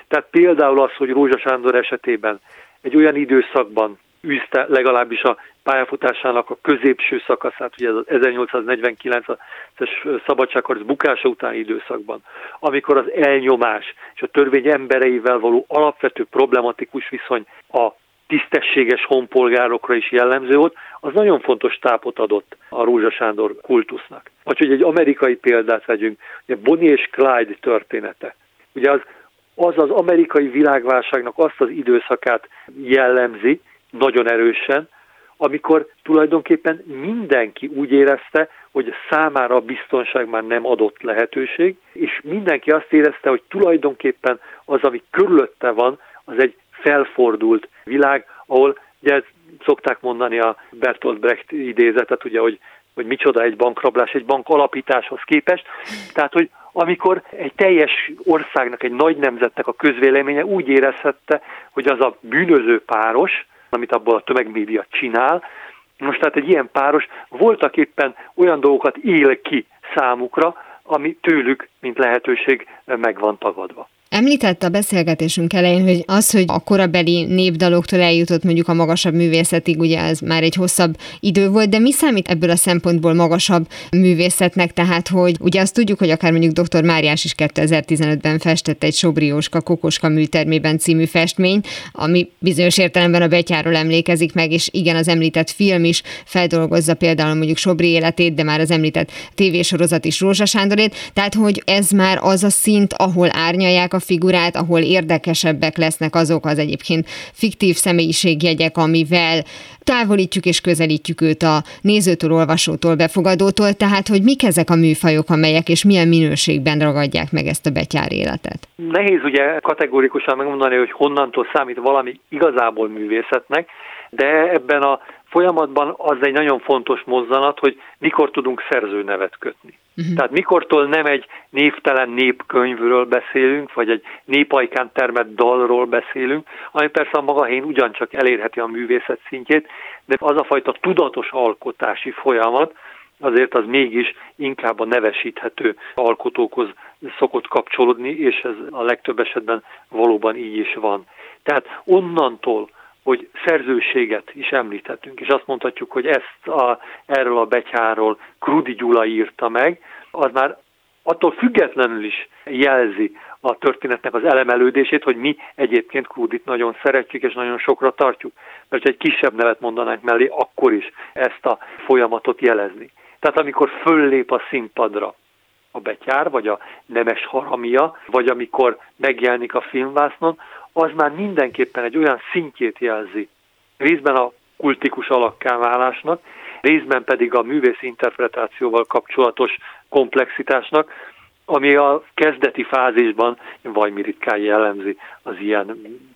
Tehát például az, hogy Rózsa Sándor esetében egy olyan időszakban űzte legalábbis a pályafutásának a középső szakaszát, ugye az 1849-es szabadságharc bukása utáni időszakban, amikor az elnyomás és a törvény embereivel való alapvető problematikus viszony a tisztességes honpolgárokra is jellemző volt, az nagyon fontos tápot adott a Rózsa Sándor kultusznak. Vagy hogy egy amerikai példát vegyünk, ugye Bonnie és Clyde története. Ugye az, az az amerikai világválságnak azt az időszakát jellemzi, nagyon erősen, amikor tulajdonképpen mindenki úgy érezte, hogy számára a biztonság már nem adott lehetőség, és mindenki azt érezte, hogy tulajdonképpen az, ami körülötte van, az egy felfordult világ, ahol ugye szokták mondani a Bertolt Brecht idézetet, ugye, hogy, hogy micsoda egy bankrablás egy bank alapításhoz képest. Tehát, hogy amikor egy teljes országnak, egy nagy nemzetnek a közvéleménye úgy érezhette, hogy az a bűnöző páros, amit abból a tömegmédia csinál. Most tehát egy ilyen páros voltak éppen olyan dolgokat él ki számukra, ami tőlük, mint lehetőség meg van tagadva. Említette a beszélgetésünk elején, hogy az, hogy a korabeli népdaloktól eljutott mondjuk a magasabb művészetig, ugye ez már egy hosszabb idő volt, de mi számít ebből a szempontból magasabb művészetnek? Tehát, hogy ugye azt tudjuk, hogy akár mondjuk dr. Máriás is 2015-ben festett egy Sobrióska Kokoska műtermében című festmény, ami bizonyos értelemben a betyáról emlékezik meg, és igen, az említett film is feldolgozza például mondjuk Sobri életét, de már az említett tévésorozat is Rózsa Sándorét, tehát, hogy ez már az a szint, ahol árnyalják a figurát, ahol érdekesebbek lesznek azok az egyébként fiktív személyiségjegyek, amivel távolítjuk és közelítjük őt a nézőtől, olvasótól, befogadótól, tehát hogy mik ezek a műfajok, amelyek és milyen minőségben ragadják meg ezt a betyár életet? Nehéz ugye kategórikusan megmondani, hogy honnantól számít valami igazából művészetnek, de ebben a folyamatban az egy nagyon fontos mozzanat, hogy mikor tudunk szerzőnevet kötni. Uh-huh. Tehát mikortól nem egy névtelen népkönyvről beszélünk, vagy egy népajkán termett dalról beszélünk, ami persze a maga helyén ugyancsak elérheti a művészet szintjét, de az a fajta tudatos alkotási folyamat, azért az mégis inkább a nevesíthető alkotókhoz szokott kapcsolódni, és ez a legtöbb esetben valóban így is van. Tehát onnantól, hogy szerzőséget is említhetünk, és azt mondhatjuk, hogy ezt a, erről a betyáról Krudi Gyula írta meg, az már attól függetlenül is jelzi a történetnek az elemelődését, hogy mi egyébként Krudit nagyon szeretjük és nagyon sokra tartjuk. Mert egy kisebb nevet mondanánk mellé, akkor is ezt a folyamatot jelezni. Tehát amikor föllép a színpadra a betyár, vagy a nemes haramia, vagy amikor megjelenik a filmvásznon, az már mindenképpen egy olyan szintjét jelzi, részben a kultikus alakká válásnak, részben pedig a művész interpretációval kapcsolatos komplexitásnak, ami a kezdeti fázisban vajmi ritkán jellemzi az ilyen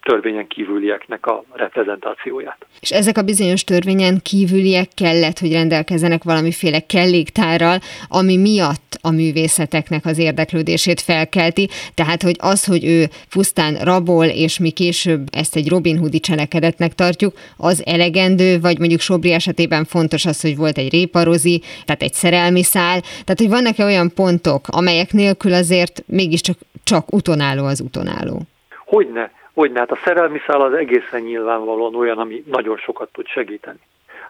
törvényen kívülieknek a reprezentációját. És ezek a bizonyos törvényen kívüliek kellett, hogy rendelkezzenek valamiféle kelléktárral, ami miatt a művészeteknek az érdeklődését felkelti, tehát hogy az, hogy ő pusztán rabol, és mi később ezt egy Robin Hoodi cselekedetnek tartjuk, az elegendő, vagy mondjuk Sobri esetében fontos az, hogy volt egy réparozi, tehát egy szerelmi szál, tehát hogy vannak-e olyan pontok, amelyek nélkül azért mégiscsak csak utonálló az utonálló? Hogyne, hogyne. Hát a szerelmi szál az egészen nyilvánvalóan olyan, ami nagyon sokat tud segíteni.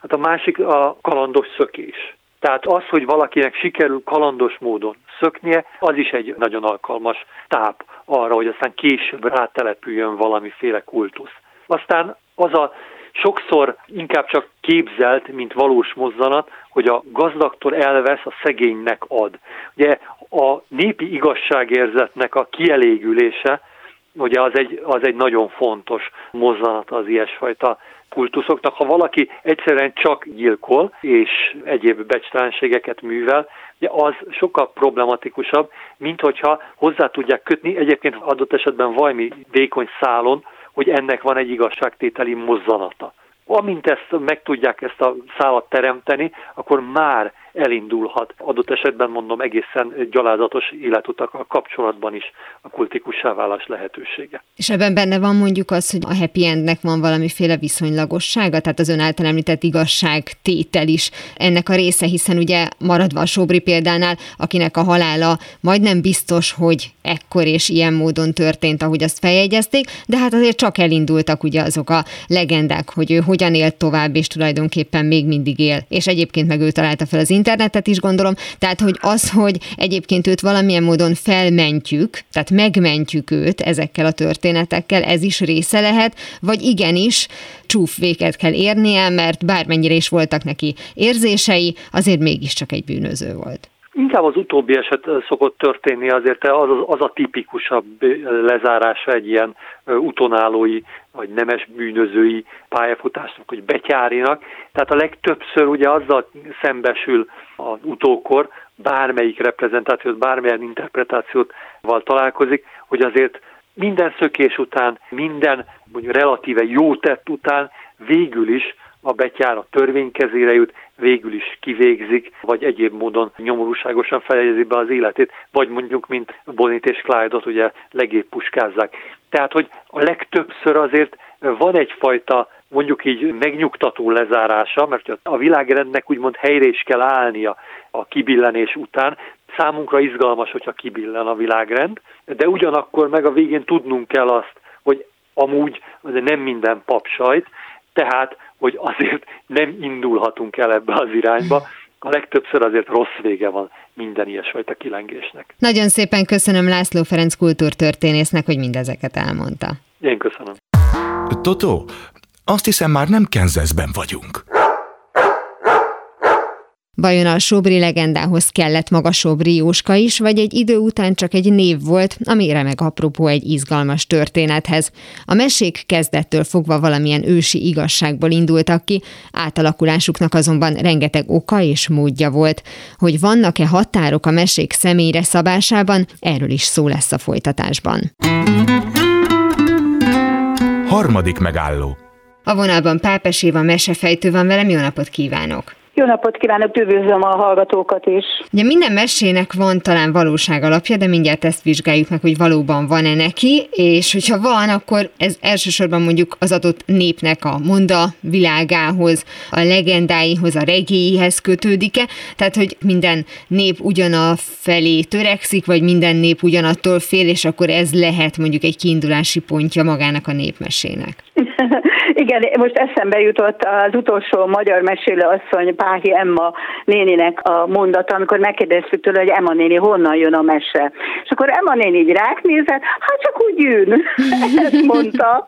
Hát a másik a kalandos szökés. Tehát az, hogy valakinek sikerül kalandos módon szöknie, az is egy nagyon alkalmas táp arra, hogy aztán később rátelepüljön valamiféle kultusz. Aztán az a sokszor inkább csak képzelt, mint valós mozzanat, hogy a gazdagtól elvesz, a szegénynek ad. Ugye a népi igazságérzetnek a kielégülése, ugye az egy, az egy nagyon fontos mozzanat az ilyesfajta kultuszoknak. Ha valaki egyszerűen csak gyilkol, és egyéb becstelenségeket művel, ugye az sokkal problematikusabb, mint hogyha hozzá tudják kötni, egyébként adott esetben valami vékony szálon, hogy ennek van egy igazságtételi mozzanata. Amint ezt meg tudják ezt a szálat teremteni, akkor már elindulhat. Adott esetben mondom egészen gyalázatos életutakkal kapcsolatban is a kultikussá válás lehetősége. És ebben benne van mondjuk az, hogy a happy endnek van valamiféle viszonylagossága, tehát az ön által említett igazság tétel is ennek a része, hiszen ugye maradva a Sobri példánál, akinek a halála majdnem biztos, hogy ekkor és ilyen módon történt, ahogy azt feljegyezték, de hát azért csak elindultak ugye azok a legendák, hogy ő hogyan élt tovább, és tulajdonképpen még mindig él. És egyébként meg ő találta fel az internetet is, gondolom. Tehát, hogy az, hogy egyébként őt valamilyen módon felmentjük, tehát megmentjük őt ezekkel a történetekkel, ez is része lehet, vagy igenis csúfvéket kell érnie, mert bármennyire is voltak neki érzései, azért mégiscsak egy bűnöző volt. Inkább az utóbbi eset szokott történni, azért az, az a tipikusabb lezárása egy ilyen utonálói vagy nemes bűnözői pályafutásnak, hogy betyárinak. Tehát a legtöbbször ugye azzal szembesül az utókor, bármelyik reprezentációt, bármilyen interpretációt találkozik, hogy azért minden szökés után, minden mondjuk relatíve jó tett után végül is a betyár a törvény kezére jut, végül is kivégzik, vagy egyéb módon nyomorúságosan fejezi be az életét, vagy mondjuk, mint Bonit és Clyde-ot ugye legébb puskázzák. Tehát, hogy a legtöbbször azért van egyfajta mondjuk így megnyugtató lezárása, mert a világrendnek úgymond helyre is kell állnia a kibillenés után. Számunkra izgalmas, hogyha kibillen a világrend, de ugyanakkor meg a végén tudnunk kell azt, hogy amúgy nem minden papsajt, tehát, hogy azért nem indulhatunk el ebbe az irányba, a legtöbbször azért rossz vége van minden ilyesfajta kilengésnek. Nagyon szépen köszönöm László Ferenc kultúrtörténésznek, hogy mindezeket elmondta. Én köszönöm. Totó, azt hiszem már nem Kenzeszben vagyunk. Vajon a Sobri legendához kellett maga Sobri Jóska is, vagy egy idő után csak egy név volt, ami remek apropó egy izgalmas történethez. A mesék kezdettől fogva valamilyen ősi igazságból indultak ki, átalakulásuknak azonban rengeteg oka és módja volt. Hogy vannak-e határok a mesék személyre szabásában, erről is szó lesz a folytatásban. Harmadik megálló. A vonalban Pápes Éva mesefejtő van velem, jó napot kívánok! Jó napot kívánok, üdvözlöm a hallgatókat is. Ugye minden mesének van talán valóság alapja, de mindjárt ezt vizsgáljuk meg, hogy valóban van-e neki, és hogyha van, akkor ez elsősorban mondjuk az adott népnek a monda világához, a legendáihoz, a regéihez kötődik-e, tehát hogy minden nép ugyana felé törekszik, vagy minden nép ugyanattól fél, és akkor ez lehet mondjuk egy kiindulási pontja magának a népmesének. Igen, most eszembe jutott az utolsó magyar mesélő asszony Páhi Emma néninek a mondata, amikor megkérdeztük tőle, hogy Emma néni honnan jön a mese. És akkor Emma néni így ráknézett, hát csak úgy jön. Ezt mondta.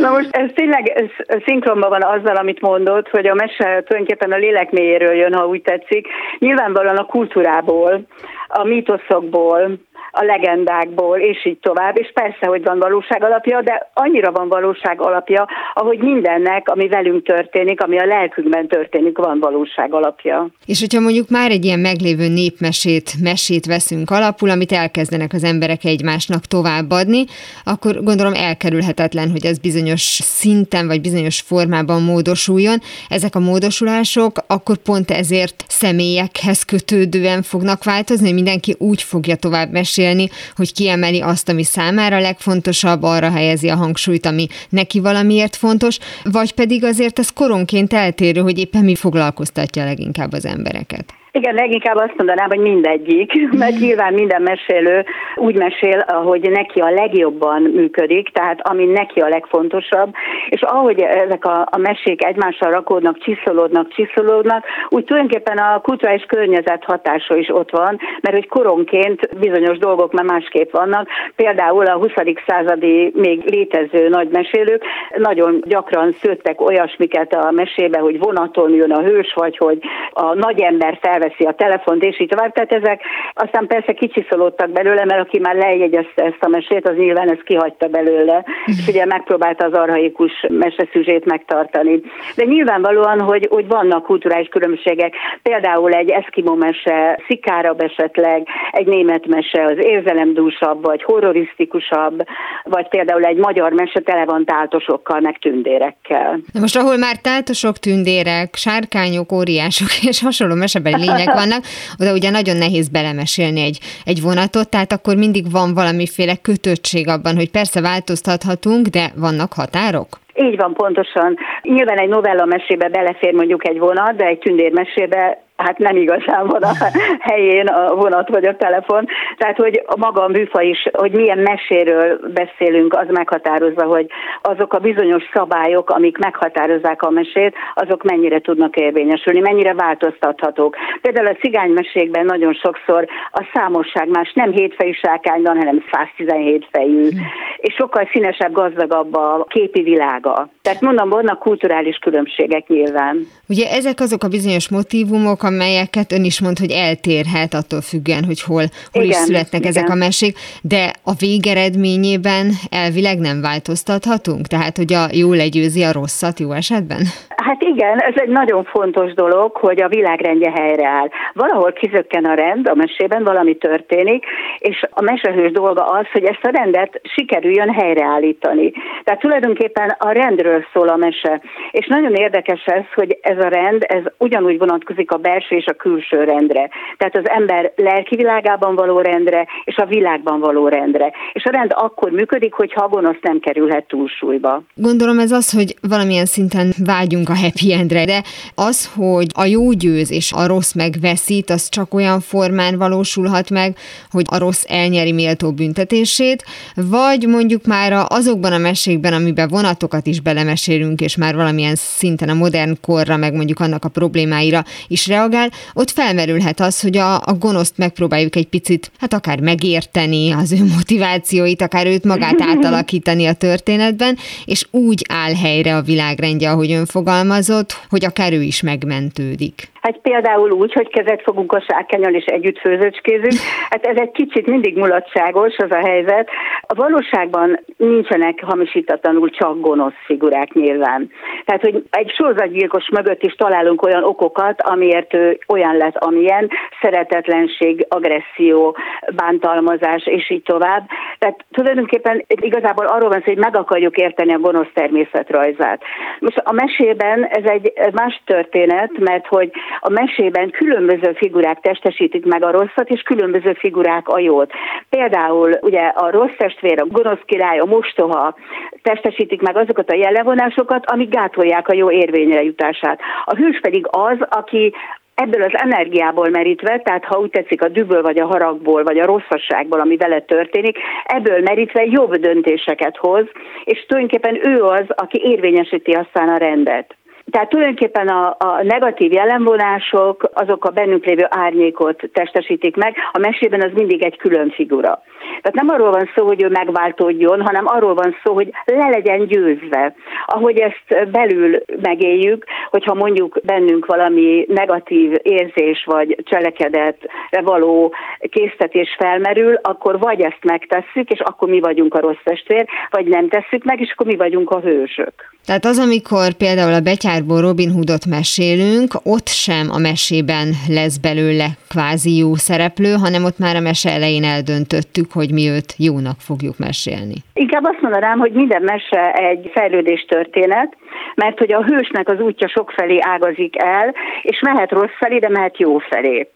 Na most ez tényleg szinkronban van azzal, amit mondott, hogy a mese tulajdonképpen a lélek mélyéről jön, ha úgy tetszik. Nyilvánvalóan a kultúrából, a mítoszokból, a legendákból, és így tovább, és persze, hogy van valóság alapja, de annyira van valóság alapja, ahogy mindennek, ami velünk történik, ami a lelkünkben történik, van valóság alapja. És hogyha mondjuk már egy ilyen meglévő népmesét, mesét veszünk alapul, amit elkezdenek az emberek egymásnak továbbadni, akkor gondolom elkerülhetetlen, hogy ez bizonyos szinten vagy bizonyos formában módosuljon. Ezek a módosulások akkor pont ezért személyekhez kötődően fognak változni, hogy mindenki úgy fogja tovább mesélni, mesélni, hogy kiemeli azt, ami számára legfontosabb, arra helyezi a hangsúlyt, ami neki valamiért fontos, vagy pedig azért ez koronként eltérő, hogy éppen mi foglalkoztatja leginkább az embereket. Igen, leginkább azt mondanám, hogy mindegyik, mert nyilván minden mesélő úgy mesél, ahogy neki a legjobban működik, tehát ami neki a legfontosabb, és ahogy ezek a, a mesék egymással rakódnak, csiszolódnak, csiszolódnak, úgy tulajdonképpen a kulturális környezet hatása is ott van, mert hogy koronként bizonyos dolgok már másképp vannak. Például a 20. századi még létező nagy mesélők nagyon gyakran szőttek olyasmiket a mesébe, hogy vonaton jön a hős, vagy hogy a nagy ember fel felveszi a telefont, és így tovább. Tehát ezek aztán persze kicsiszolódtak belőle, mert aki már lejegyezte ezt a mesét, az nyilván ezt kihagyta belőle, és ugye megpróbálta az arhaikus meseszüzsét megtartani. De nyilvánvalóan, hogy, hogy vannak kulturális különbségek, például egy eszkimó mese szikárabb esetleg, egy német mese az érzelemdúsabb, vagy horrorisztikusabb, vagy például egy magyar mese tele van táltosokkal, meg tündérekkel. De most ahol már táltosok, tündérek, sárkányok, óriások és hasonló mesebeli események vannak, oda ugye nagyon nehéz belemesélni egy, egy vonatot, tehát akkor mindig van valamiféle kötöttség abban, hogy persze változtathatunk, de vannak határok? Így van, pontosan. Nyilván egy novella mesébe belefér mondjuk egy vonat, de egy tündérmesébe hát nem igazán van a helyén a vonat vagy a telefon. Tehát, hogy a maga a műfa is, hogy milyen meséről beszélünk, az meghatározza, hogy azok a bizonyos szabályok, amik meghatározzák a mesét, azok mennyire tudnak érvényesülni, mennyire változtathatók. Például a cigánymesékben nagyon sokszor a számosság más nem hétfejű sákányban, hanem 117 fejű, és sokkal színesebb, gazdagabb a képi világa. Tehát mondom, vannak kulturális különbségek nyilván. Ugye ezek azok a bizonyos motivumok, amelyeket ön is mond, hogy eltérhet attól függően, hogy hol, hol igen, is születnek igen. ezek a mesék, de a végeredményében elvileg nem változtathatunk? Tehát, hogy a jó legyőzi a rosszat jó esetben? Hát igen, ez egy nagyon fontos dolog, hogy a világrendje helyreáll. Valahol kizökken a rend a mesében, valami történik, és a mesehős dolga az, hogy ezt a rendet sikerüljön helyreállítani. Tehát tulajdonképpen a rendről szól a mese. És nagyon érdekes ez, hogy ez a rend, ez ugyanúgy vonatkozik a belső belső és a külső rendre. Tehát az ember lelki világában való rendre, és a világban való rendre. És a rend akkor működik, hogyha a gonosz nem kerülhet túlsúlyba. Gondolom ez az, hogy valamilyen szinten vágyunk a happy endre, de az, hogy a jó győz és a rossz megveszít, az csak olyan formán valósulhat meg, hogy a rossz elnyeri méltó büntetését, vagy mondjuk már azokban a mesékben, amiben vonatokat is belemesélünk, és már valamilyen szinten a modern korra, meg mondjuk annak a problémáira is reagál, reagál, ott felmerülhet az, hogy a, a gonoszt megpróbáljuk egy picit, hát akár megérteni az ő motivációit, akár őt magát átalakítani a történetben, és úgy áll helyre a világrendje, ahogy ön fogalmazott, hogy akár ő is megmentődik. Hát például úgy, hogy kezet fogunk a sárkányal és együtt főzöcskézünk. Hát ez egy kicsit mindig mulatságos az a helyzet. A valóságban nincsenek hamisítatlanul csak gonosz figurák nyilván. Tehát, hogy egy sorozatgyilkos mögött is találunk olyan okokat, amiért ő olyan lett, amilyen, szeretetlenség, agresszió, bántalmazás, és így tovább. Tehát tulajdonképpen igazából arról van szó, hogy meg akarjuk érteni a gonosz természetrajzát. Most a mesében ez egy más történet, mert hogy a mesében különböző figurák testesítik meg a rosszat, és különböző figurák a jót. Például ugye a rossz testvér, a gonosz király, a mostoha testesítik meg azokat a jellevonásokat, amik gátolják a jó érvényre jutását. A hős pedig az, aki ebből az energiából merítve, tehát ha úgy tetszik a düböl, vagy a haragból, vagy a rosszasságból, ami vele történik, ebből merítve jobb döntéseket hoz, és tulajdonképpen ő az, aki érvényesíti aztán a rendet. Tehát tulajdonképpen a, a negatív jellemvonások azok a bennünk lévő árnyékot testesítik meg, a mesében az mindig egy külön figura. Tehát nem arról van szó, hogy ő megváltódjon, hanem arról van szó, hogy le legyen győzve. Ahogy ezt belül megéljük, hogyha mondjuk bennünk valami negatív érzés vagy cselekedetre való késztetés felmerül, akkor vagy ezt megtesszük, és akkor mi vagyunk a rossz testvér, vagy nem tesszük meg, és akkor mi vagyunk a hősök. Tehát az, amikor például a betyárból Robin Hoodot mesélünk, ott sem a mesében lesz belőle kvázi jó szereplő, hanem ott már a mese elején eldöntöttük, hogy mi őt jónak fogjuk mesélni. Inkább azt mondanám, hogy minden mese egy fejlődés történet, mert hogy a hősnek az útja sokfelé ágazik el, és mehet rossz felé, de mehet jó felé.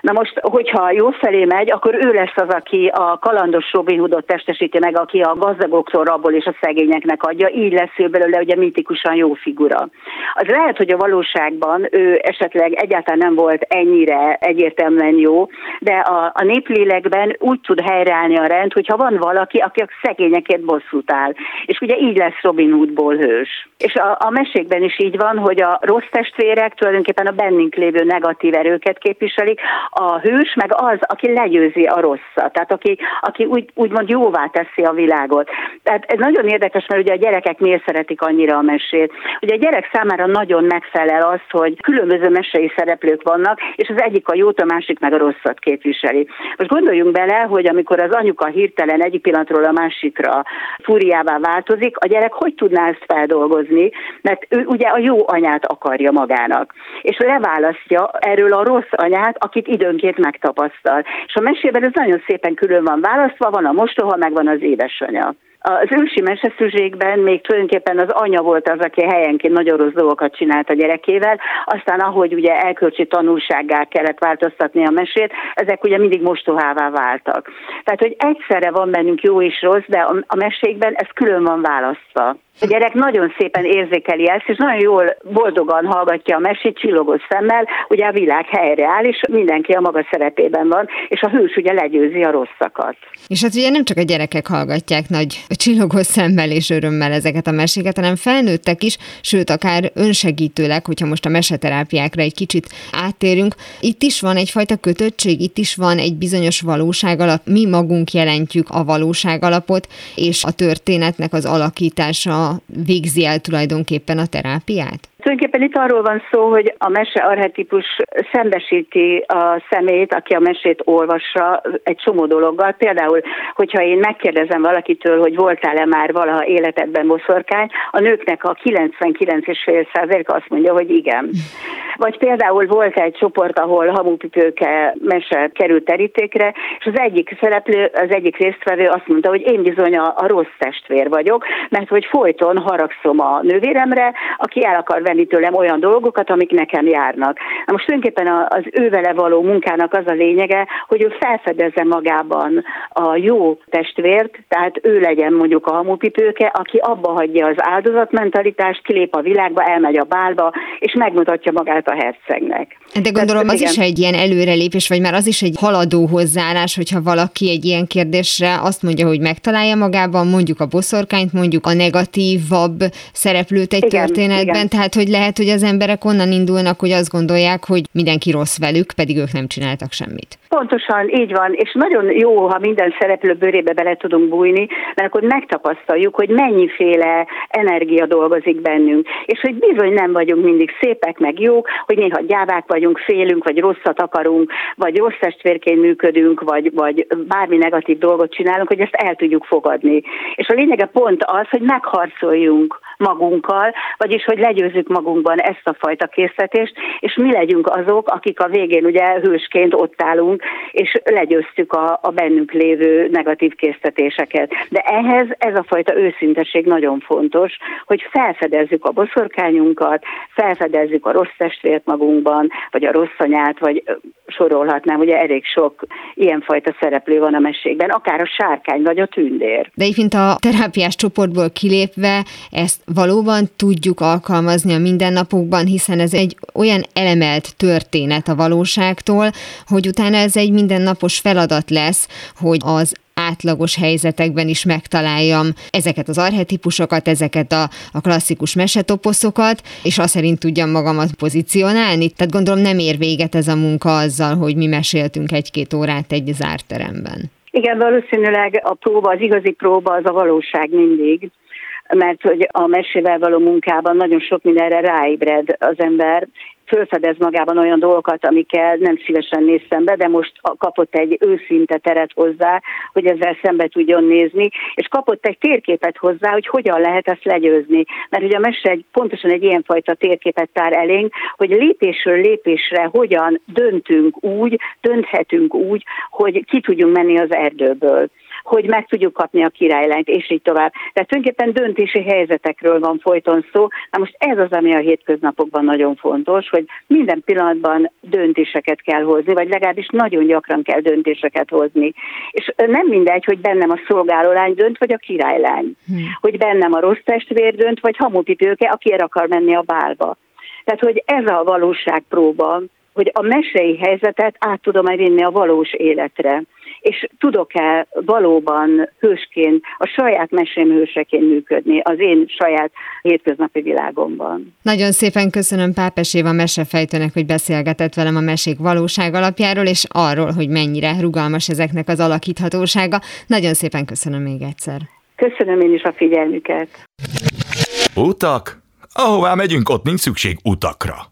Na most, hogyha jó felé megy, akkor ő lesz az, aki a kalandos Robin Hoodot testesíti meg, aki a gazdagoktól rabol és a szegényeknek adja, így lesz ő belőle ugye mitikusan jó figura. Az lehet, hogy a valóságban ő esetleg egyáltalán nem volt ennyire egyértelműen jó, de a, a néplélekben úgy tud helyreállni a rend, hogyha van valaki, aki a szegényekért bosszút áll. És ugye így lesz Robin Hoodból hős. És a, a mesékben is így van, hogy a rossz testvérek tulajdonképpen a bennünk lévő negatív erőket képviselik, a hős meg az, aki legyőzi a rosszat, tehát aki, aki úgy, úgymond jóvá teszi a világot. Tehát ez nagyon érdekes, mert ugye a gyerekek miért szeretik annyira a mesét. Ugye a gyerek számára nagyon megfelel az, hogy különböző mesei szereplők vannak, és az egyik a jót, a másik meg a rosszat képviseli. Most gondoljunk bele, hogy amikor az anyuka hirtelen egyik pillanatról a másikra fúriává változik, a gyerek hogy tudná ezt feldolgozni, mert ő ugye a jó anyát akarja magának. És leválasztja erről a rossz anyát, akit időnként megtapasztal. És a mesében ez nagyon szépen külön van választva, van a mostoha, meg van az édesanyja. Az ősi meseszüzsékben még tulajdonképpen az anya volt az, aki helyenként nagyon rossz dolgokat csinált a gyerekével, aztán ahogy ugye elkölcsi tanulsággá kellett változtatni a mesét, ezek ugye mindig mostohává váltak. Tehát, hogy egyszerre van bennünk jó és rossz, de a mesékben ez külön van választva. A gyerek nagyon szépen érzékeli ezt, és nagyon jól, boldogan hallgatja a mesét, csillogó szemmel, ugye a világ helyre áll, és mindenki a maga szerepében van, és a hős ugye legyőzi a rosszakat. És hát ugye nem csak a gyerekek hallgatják nagy csillogó szemmel és örömmel ezeket a meséket, hanem felnőttek is, sőt, akár önsegítőleg, hogyha most a meseterápiákra egy kicsit áttérünk. Itt is van egyfajta kötöttség, itt is van egy bizonyos valóság alap, mi magunk jelentjük a valóság alapot, és a történetnek az alakítása végzi el tulajdonképpen a terápiát? Tulajdonképpen itt arról van szó, hogy a mese arhetipus szembesíti a szemét, aki a mesét olvassa egy csomó dologgal. Például, hogyha én megkérdezem valakitől, hogy voltál-e már valaha életedben boszorkány, a nőknek a 99,5% azt mondja, hogy igen. Vagy például volt egy csoport, ahol hamupipőke mese került terítékre, és az egyik szereplő, az egyik résztvevő azt mondta, hogy én bizony a, a rossz testvér vagyok, mert hogy folyton haragszom a nővéremre, aki el akar venni tőlem olyan dolgokat, amik nekem járnak. Na most tulajdonképpen az ő vele való munkának az a lényege, hogy ő felfedezze magában a jó testvért, tehát ő legyen mondjuk a hamupipőke, aki abba hagyja az áldozatmentalitást, kilép a világba, elmegy a bálba, és megmutatja magát a hercegnek. De gondolom az igen. is egy ilyen előrelépés, vagy már az is egy haladó hozzáállás, hogyha valaki egy ilyen kérdésre azt mondja, hogy megtalálja magában mondjuk a boszorkányt, mondjuk a negatívabb szereplőt egy igen, történetben, igen. tehát hogy lehet, hogy az emberek onnan indulnak, hogy azt gondolják, hogy mindenki rossz velük, pedig ők nem csináltak semmit. Pontosan, így van, és nagyon jó, ha minden szereplő bőrébe bele tudunk bújni, mert akkor megtapasztaljuk, hogy mennyiféle energia dolgozik bennünk, és hogy bizony nem vagyunk mindig szépek, meg jók, hogy néha gyávák vagyunk, félünk, vagy rosszat akarunk, vagy rossz testvérként működünk, vagy, vagy bármi negatív dolgot csinálunk, hogy ezt el tudjuk fogadni. És a lényege pont az, hogy megharcoljunk magunkkal, vagyis hogy legyőzzük magunkban ezt a fajta készítést, és mi legyünk azok, akik a végén ugye hősként ott állunk, és legyőztük a, a bennünk lévő negatív készítéseket. De ehhez ez a fajta őszinteség nagyon fontos, hogy felfedezzük a boszorkányunkat, felfedezzük a rossz testvért magunkban, vagy a rossz anyát, vagy sorolhatnám, ugye elég sok ilyenfajta szereplő van a mesékben, akár a sárkány, vagy a tündér. De így, a terápiás csoportból kilépve ezt valóban tudjuk alkalmazni a mindennapokban, hiszen ez egy olyan elemelt történet a valóságtól, hogy utána ez egy mindennapos feladat lesz, hogy az átlagos helyzetekben is megtaláljam ezeket az arhetipusokat, ezeket a, a klasszikus mesetoposzokat, és azt szerint tudjam magamat pozícionálni. Tehát gondolom nem ér véget ez a munka azzal, hogy mi meséltünk egy-két órát egy zárt teremben. Igen, valószínűleg a próba, az igazi próba az a valóság mindig mert hogy a mesével való munkában nagyon sok mindenre ráébred az ember, fölfedez magában olyan dolgokat, amikkel nem szívesen néz szembe, de most kapott egy őszinte teret hozzá, hogy ezzel szembe tudjon nézni, és kapott egy térképet hozzá, hogy hogyan lehet ezt legyőzni. Mert ugye a mese egy, pontosan egy ilyenfajta térképet tár elénk, hogy lépésről lépésre hogyan döntünk úgy, dönthetünk úgy, hogy ki tudjunk menni az erdőből hogy meg tudjuk kapni a királylányt, és így tovább. Tehát tulajdonképpen döntési helyzetekről van folyton szó. Na most ez az, ami a hétköznapokban nagyon fontos, hogy minden pillanatban döntéseket kell hozni, vagy legalábbis nagyon gyakran kell döntéseket hozni. És nem mindegy, hogy bennem a szolgálólány dönt, vagy a királylány. Hmm. Hogy bennem a rossz testvér dönt, vagy hamupipőke, aki el akar menni a bálba. Tehát, hogy ez a valóságpróba, hogy a mesei helyzetet át tudom-e vinni a valós életre és tudok-e valóban hősként, a saját mesém hőseként működni az én saját hétköznapi világomban. Nagyon szépen köszönöm Pápes Éva mesefejtőnek, hogy beszélgetett velem a mesék valóság alapjáról, és arról, hogy mennyire rugalmas ezeknek az alakíthatósága. Nagyon szépen köszönöm még egyszer. Köszönöm én is a figyelmüket. Utak? Ahová megyünk, ott nincs szükség utakra.